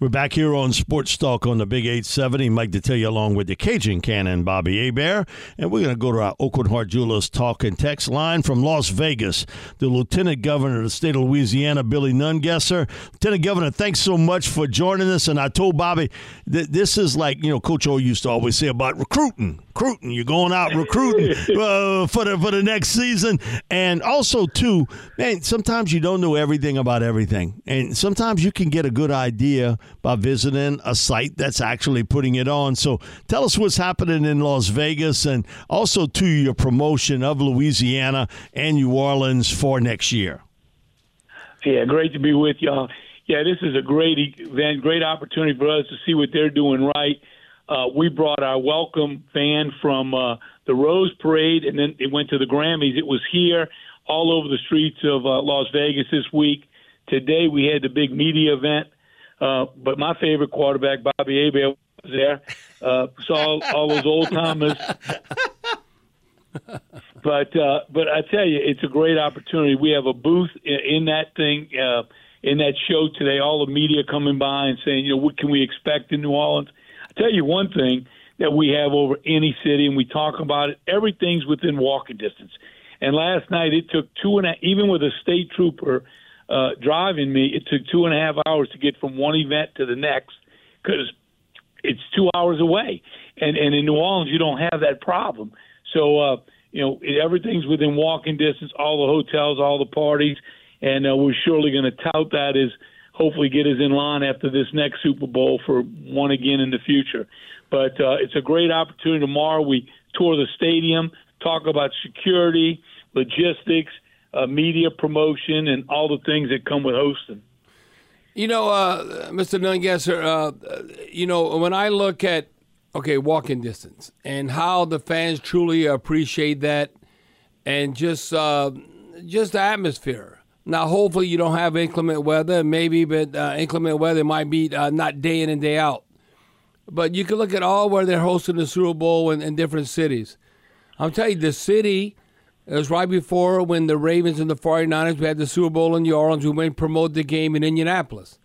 We're back here on Sports Talk on the Big 870. Mike Detillier along with the Cajun Cannon, Bobby Hebert. And we're going to go to our Aucoin Hart Jewelers talk and text line from Las Vegas. The Lieutenant Governor of the state of Louisiana, Billy Nungesser. Lieutenant Governor, thanks so much for joining us. And I told Bobby that this is like, you know, Coach O used to always say about recruiting recruiting. You're going out recruiting uh, for the for the next season, and also too, man. Sometimes you don't know everything about everything, and sometimes you can get a good idea by visiting a site that's actually putting it on. So tell us what's happening in Las Vegas, and also to your promotion of Louisiana and New Orleans for next year. Yeah, great to be with y'all. Yeah, this is a great event, great opportunity for us to see what they're doing right uh, we brought our welcome fan from uh, the Rose Parade, and then it went to the Grammys. It was here all over the streets of uh, Las Vegas this week. Today we had the big media event, uh, but my favorite quarterback, Bobby Hebert, was there. Uh, saw all those old timers. but uh, but I tell you, it's a great opportunity. We have a booth in, in that thing. Uh, in that show today, all the media coming by and saying, you know, what can we expect in New Orleans? I tell you one thing that we have over any city, and we talk about it. Everything's within walking distance. And last night it took two and a, even with a state trooper uh, driving me, it took two and a half hours to get from one event to the next because it's two hours away. And and in New Orleans you don't have that problem. So uh, you know it, everything's within walking distance. All the hotels, all the parties, and uh, we're surely going to tout that as hopefully get us in line after this next Super Bowl for one again in the future. But uh, it's a great opportunity tomorrow. We tour the stadium, talk about security, logistics, uh, media promotion, and all the things that come with hosting. You know, uh, Mr. Nungesser, uh, you know, when I look at, okay, walking distance and how the fans truly appreciate that and just, uh, just the atmosphere now, hopefully, you don't have inclement weather, maybe, but uh, inclement weather might be uh, not day in and day out. But you can look at all where they're hosting the Super Bowl in, in different cities. I'm telling you, the city it was right before when the Ravens and the 49ers, we had the Super Bowl in New Orleans. We went and promote the game in Indianapolis.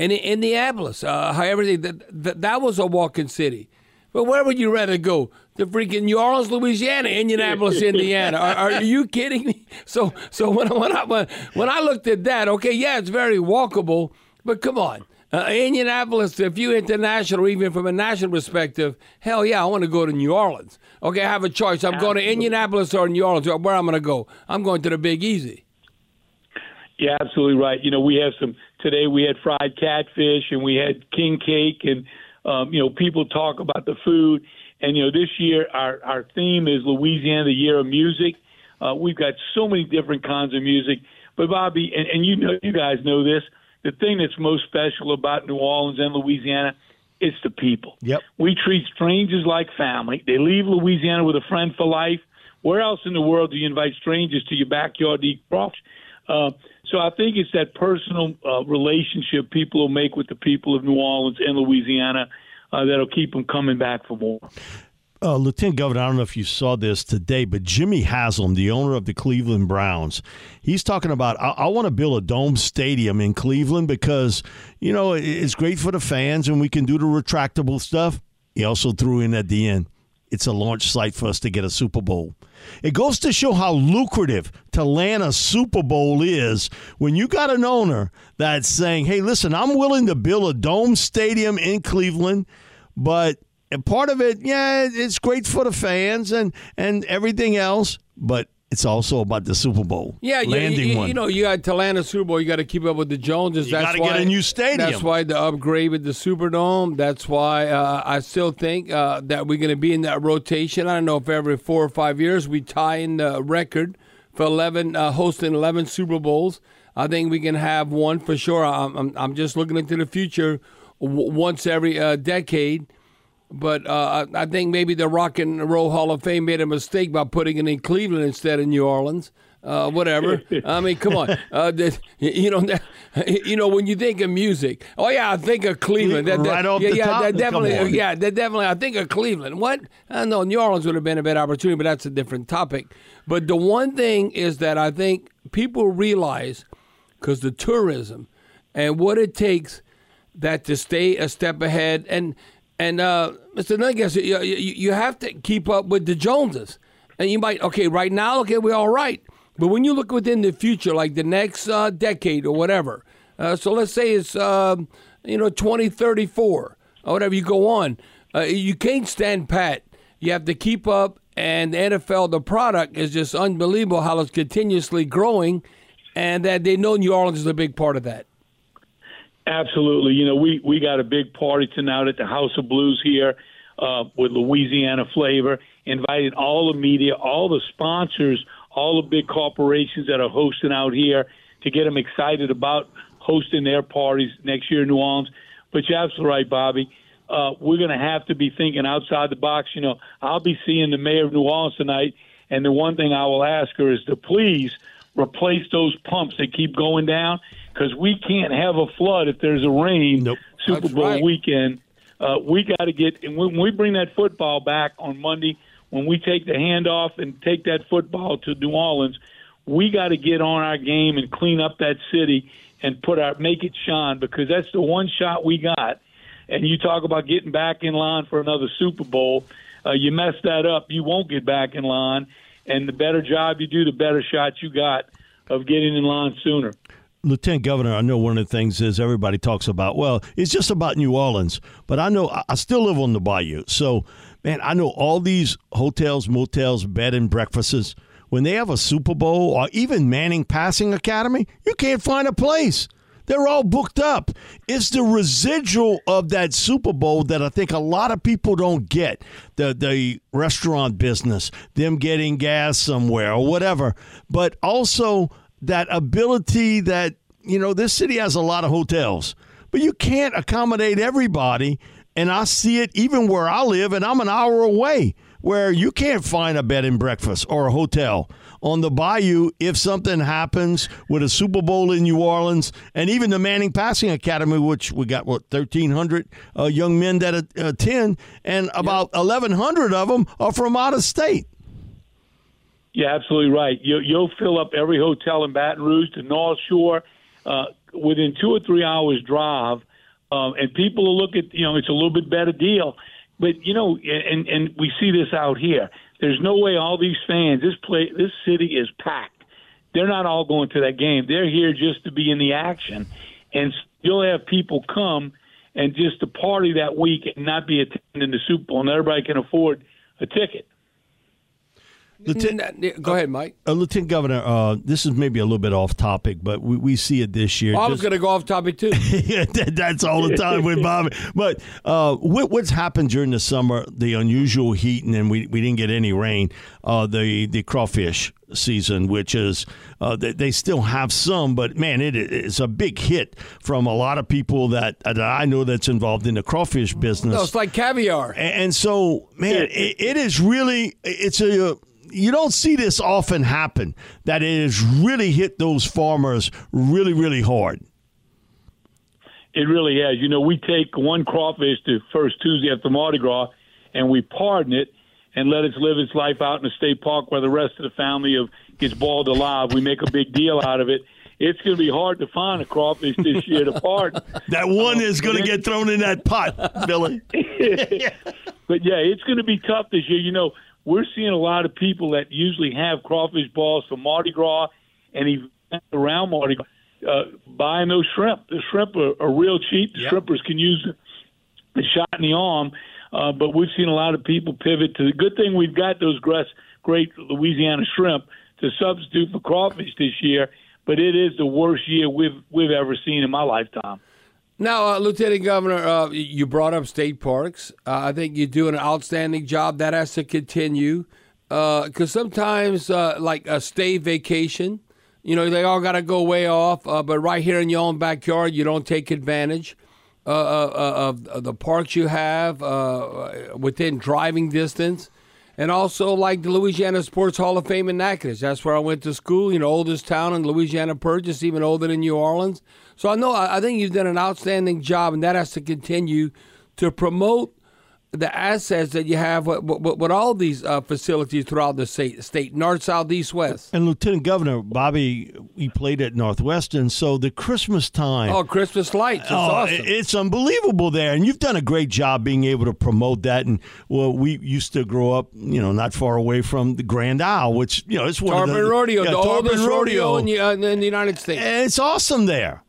And in Indianapolis, uh, however, that, that, that was a walking city. But where would you rather go? To freaking New Orleans, Louisiana, Indianapolis, Indiana. Are, are, you kidding me? So, so when, when I when, when I looked at that, okay, yeah, it's very walkable, but come on. Uh, Indianapolis, if you international, even from a national perspective, hell yeah, I want to go to New Orleans. Okay, I have a choice. I'm going to Indianapolis or New Orleans. Where I'm going to go? I'm going to the Big Easy. Yeah, absolutely right. You know, we have some today. We had fried catfish and we had king cake and um, you know, people talk about the food, and you know, this year our our theme is Louisiana, the year of music. Uh, we've got so many different kinds of music, but Bobby, and, and you know, you guys know this. The thing that's most special about New Orleans and Louisiana it's the people. Yep. We treat strangers like family. They leave Louisiana with a friend for life. Where else in the world do you invite strangers to your backyard to eat brunch? Uh, so I think it's that personal uh, relationship people will make with the people of New Orleans and Louisiana uh, that'll keep them coming back for more. Uh, Lieutenant Governor, I don't know if you saw this today, but Jimmy Haslam, the owner of the Cleveland Browns, he's talking about I, I want to build a dome stadium in Cleveland because you know it's great for the fans and we can do the retractable stuff. He also threw in at the end, it's a launch site for us to get a Super Bowl. It goes to show how lucrative to land a Super Bowl is when you got an owner that's saying, hey, listen, I'm willing to build a dome stadium in Cleveland, but part of it, yeah, it's great for the fans and, and everything else, but it's also about the Super Bowl. Yeah, landing you, you, one. You know, you got to land a Super Bowl. You got to keep up with the Joneses. You got to get a new stadium. That's why the upgrade with the Superdome. That's why uh, I still think uh, that we're going to be in that rotation. I don't know if every four or five years we tie in the record for eleven uh, hosting eleven Super Bowls. I think we can have one for sure. I'm, I'm, I'm just looking into the future w- once every uh, decade. But uh, I think maybe the Rock and Roll Hall of Fame made a mistake by putting it in Cleveland instead of New Orleans. Uh, whatever. I mean, come on. Uh, you know, you know when you think of music. Oh yeah, I think of Cleveland. That, that, right off yeah, the yeah, top. That definitely. Yeah, that definitely. I think of Cleveland. What? I know New Orleans would have been a better opportunity, but that's a different topic. But the one thing is that I think people realize because the tourism and what it takes that to stay a step ahead and and uh, Mr. Nungas, you, you, you have to keep up with the Joneses. And you might okay right now, okay, we're all right. But when you look within the future, like the next uh, decade or whatever, uh, so let's say it's um, you know 2034 or whatever, you go on. Uh, you can't stand pat. You have to keep up, and the NFL, the product is just unbelievable how it's continuously growing, and that they know New Orleans is a big part of that. Absolutely. You know, we, we got a big party tonight at the House of Blues here uh, with Louisiana flavor, invited all the media, all the sponsors, all the big corporations that are hosting out here to get them excited about hosting their parties next year in New Orleans. But you're absolutely right, Bobby. Uh, we're going to have to be thinking outside the box. You know, I'll be seeing the mayor of New Orleans tonight, and the one thing I will ask her is to please replace those pumps that keep going down because we can't have a flood if there's a rain nope. Super That's Bowl right. weekend. Uh, we got to get and when we bring that football back on Monday, when we take the handoff and take that football to New Orleans, we got to get on our game and clean up that city and put our make it shine because that's the one shot we got. And you talk about getting back in line for another Super Bowl. Uh, you mess that up, you won't get back in line. And the better job you do, the better shot you got of getting in line sooner. Lieutenant Governor, I know one of the things is everybody talks about, well, it's just about New Orleans, but I know I still live on the bayou. So, man, I know all these hotels, motels, bed and breakfasts, when they have a Super Bowl or even Manning Passing Academy, you can't find a place. They're all booked up. It's the residual of that Super Bowl that I think a lot of people don't get. The the restaurant business, them getting gas somewhere or whatever, but also that ability that you know this city has a lot of hotels, but you can't accommodate everybody. And I see it even where I live, and I'm an hour away, where you can't find a bed and breakfast or a hotel on the bayou if something happens with a Super Bowl in New Orleans, and even the Manning Passing Academy, which we got what 1,300 uh, young men that attend, and about yep. 1,100 of them are from out of state. Yeah, absolutely right. You, you'll fill up every hotel in Baton Rouge, the North Shore, uh, within two or three hours drive, um, and people will look at you know it's a little bit better deal, but you know, and and we see this out here. There's no way all these fans, this play, this city is packed. They're not all going to that game. They're here just to be in the action, and you'll have people come and just to party that week and not be attending the Super Bowl, and everybody can afford a ticket. Lieutenant, go ahead, Mike. Uh, Lieutenant Governor, uh, this is maybe a little bit off topic, but we, we see it this year. Oh, I was going to go off topic too. yeah, that, that's all the time with Bobby. But uh, what, what's happened during the summer, the unusual heat, and then we, we didn't get any rain, uh, the, the crawfish season, which is uh, they, they, still have some, but man, it's a big hit from a lot of people that, that I know that's involved in the crawfish business. No, it's like caviar. And, and so, man, it, it is really it's a you don't see this often happen that it has really hit those farmers really, really hard. It really has. You know, we take one crawfish the first Tuesday after Mardi Gras and we pardon it and let it live its life out in the state park where the rest of the family of gets boiled alive. We make a big deal out of it. It's going to be hard to find a crawfish this year to pardon. that one um, is going to get thrown in that pot, Billy. but yeah, it's going to be tough this year. You know, we're seeing a lot of people that usually have crawfish balls for Mardi Gras and events around Mardi Gras uh, buying those shrimp. The shrimp are, are real cheap. The yep. shrimpers can use the shot in the arm, uh, but we've seen a lot of people pivot to the good thing we've got those great Louisiana shrimp to substitute for crawfish this year. But it is the worst year we've we've ever seen in my lifetime. Now, uh, Lieutenant Governor, uh, you brought up state parks. Uh, I think you do an outstanding job. That has to continue because sometimes, uh, like a stay vacation, You know, they all got to go way off, uh, but right here in your own backyard, you don't take advantage uh, uh, uh of, of, the parks you have uh, within driving distance. And also, like the Louisiana Sports Hall of Fame in Natchitoches. That's where I went to school, you know, oldest town in Louisiana Purchase, even older than New Orleans. So I know, I think you've done an outstanding job, and that has to continue to promote the assets that you have with, with, with all these uh, facilities throughout the state, state, north, south, east, west. And Lieutenant Governor Bobby, he played at Northwestern, so the Christmas time. Oh, Christmas lights! It's oh, awesome. It's unbelievable there, and you've done a great job being able to promote that. And well, we used to grow up, you know, not far away from the Grand Isle, which you know it's one Tarpon of the rodeo, yeah, the Tarpon oldest rodeo, rodeo in the, uh, in the United States. And it's awesome there.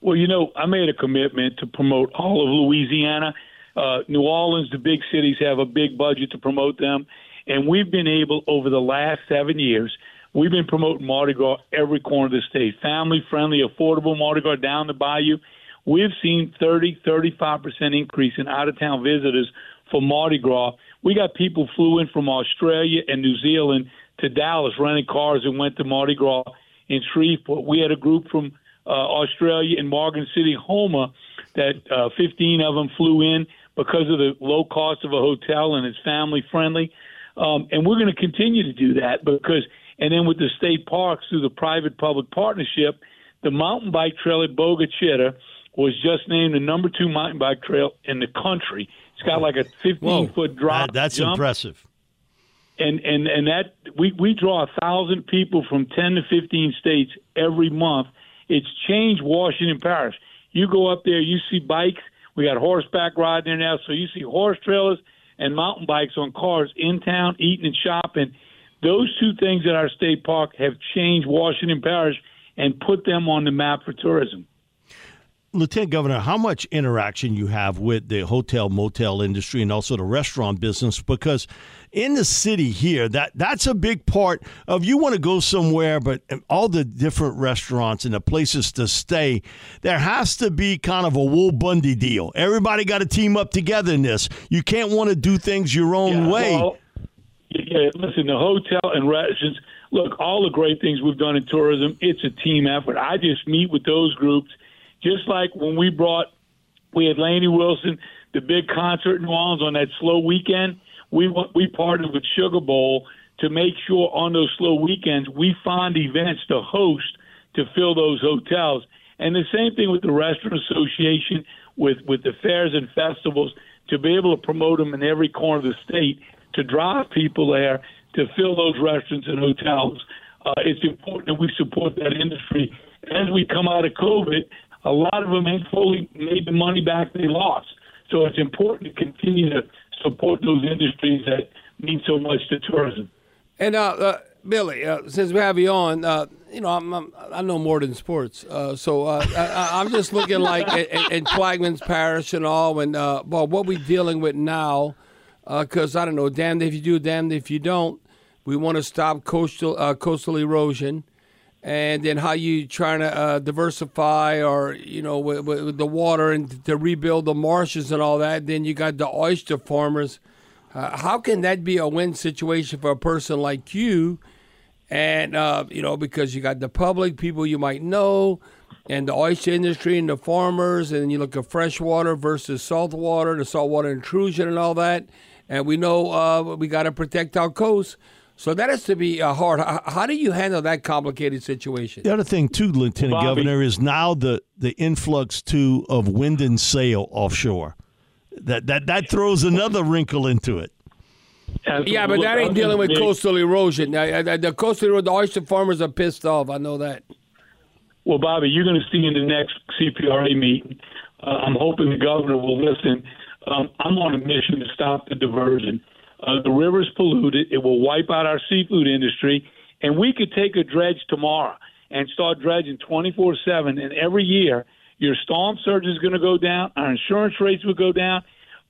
Well, you know, I made a commitment to promote all of Louisiana uh, New Orleans, the big cities have a big budget to promote them. And we've been able, over the last seven years, we've been promoting Mardi Gras every corner of the state. Family friendly, affordable Mardi Gras down the bayou. We've seen 30, 35% increase in out of town visitors for Mardi Gras. We got people flew in from Australia and New Zealand to Dallas, rented cars and went to Mardi Gras in Shreveport. We had a group from uh, Australia in Morgan City, Houma, that uh, 15 of them flew in because of the low cost of a hotel and it's family friendly. Um, and we're going to continue to do that because, and then with the state parks through the private public partnership, the mountain bike trail at Bogue Chitto was just named the number two mountain bike trail in the country. It's got like a 15 Whoa, foot drop. That, that's jump. impressive. And and and that we we draw a thousand people from 10 to 15 states every month. It's changed Washington Parish. You go up there, you see bikes we got horseback riding there now, so you see horse trailers and mountain bikes on cars in town, eating and shopping. Those two things at our state park have changed Washington Parish and put them on the map for tourism. Lieutenant Governor, how much interaction you have with the hotel motel industry and also the restaurant business? Because in the city here, that that's a big part of you want to go somewhere, but um, all the different restaurants and the places to stay, there has to be kind of a Wool Bundy deal. Everybody got to team up together in this. You can't want to do things your own yeah, way. Well, yeah, listen, the hotel and restaurants. Look, all the great things we've done in tourism, it's a team effort. I just meet with those groups just like when we brought, we had Lainey Wilson, the big concert in New Orleans on that slow weekend. We we partnered with Sugar Bowl to make sure on those slow weekends we find events to host to fill those hotels. And the same thing with the Restaurant Association, with with the fairs and festivals, to be able to promote them in every corner of the state, to drive people there, to fill those restaurants and hotels. Uh, it's important that we support that industry as we come out of COVID a lot of them ain't fully made the money back they lost. So it's important to continue to support those industries that mean so much to tourism. And uh, uh, Billy, uh, since we have you on, uh, you know I'm, I'm, i know more than sports, uh, so uh, I, am just looking like in, in Plaquemines Parish and all, and well, what we're dealing with now, because I don't know, damned if you do, damned if you don't. We want to stop coastal coastal erosion and then how you trying to uh, diversify or you know with, with, the water and to rebuild the marshes and all that then you got the oyster farmers. Uh, how can that be a win situation for a person like you? And uh, you know because you got the public people you might know and the oyster industry and the farmers and you look at freshwater versus saltwater the saltwater intrusion and all that. And we know uh, we got to protect our coast so that has to be uh, hard. How do you handle that complicated situation? The other thing, too, Lieutenant Bobby. Governor, is now the, the influx too of wind and sail offshore. That that that throws another wrinkle into it. Yeah, but that ain't dealing with coastal erosion. The coastal erosion, the oyster farmers are pissed off. I know that. Well, Bobby, you're going to see in the next CPRA meeting. Uh, I'm hoping the governor will listen. Um, I'm on a mission to stop the diversion. Uh, the river's polluted. It will wipe out our seafood industry. And we could take a dredge tomorrow and start dredging 24 7. And every year, your storm surge is going to go down, our insurance rates will go down.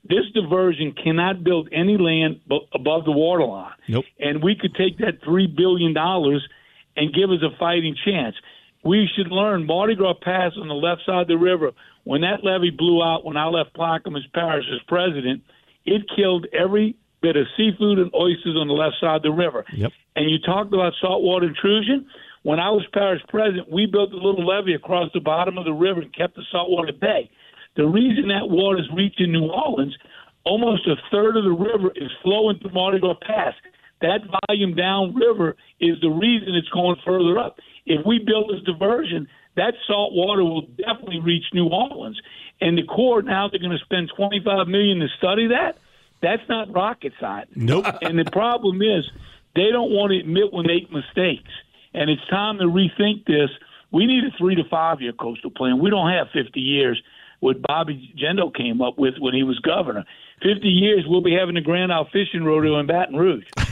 This diversion cannot build any land above the waterline. Nope. And we could take that $3 billion and give us a fighting chance. We should learn Mardi Gras Pass on the left side of the river. When that levee blew out, when I left Plaquemines Parish as president, it killed every bit of seafood and oysters on the left side of the river. Yep. And you talked about saltwater intrusion. When I was parish president, we built a little levee across the bottom of the river and kept the saltwater bay. The reason that water is reaching New Orleans, almost a third of the river is flowing through Mardi Gras Pass. That volume downriver is the reason it's going further up. If we build this diversion, that salt water will definitely reach New Orleans. And the Corps now they're going to spend 25 million to study that. That's not rocket science. Nope. and the problem is they don't want to admit when they make mistakes. And it's time to rethink this. We need a three to five year coastal plan. We don't have 50 years what Bobby Jindal came up with when he was governor. 50 years, we'll be having the Grand Isle Fishing Rodeo in Baton Rouge.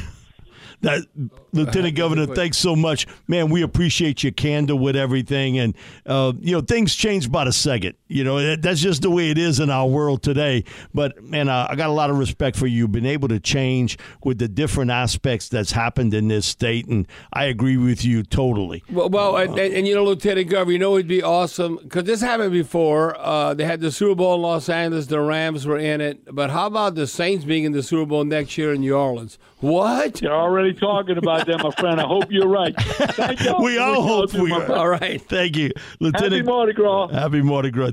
That Lieutenant Governor, thanks so much, man. We appreciate your candor with everything, and uh, you know things change by the second. You know that's just the way it is in our world today. But man, uh, I got a lot of respect for you, been able to change with the different aspects that's happened in this state, and I agree with you totally. Well, well and, and, and, you know, Lieutenant Governor, you know it'd be awesome because this happened before. Uh, they had the Super Bowl in Los Angeles, the Rams were in it, but how about the Saints being in the Super Bowl next year in New Orleans? What? You're already talking about that, my friend. I hope you're right. Thank you. we all hope we are. All right. Thank you, Lieutenant. Happy Mardi Gras. Happy Mardi Gras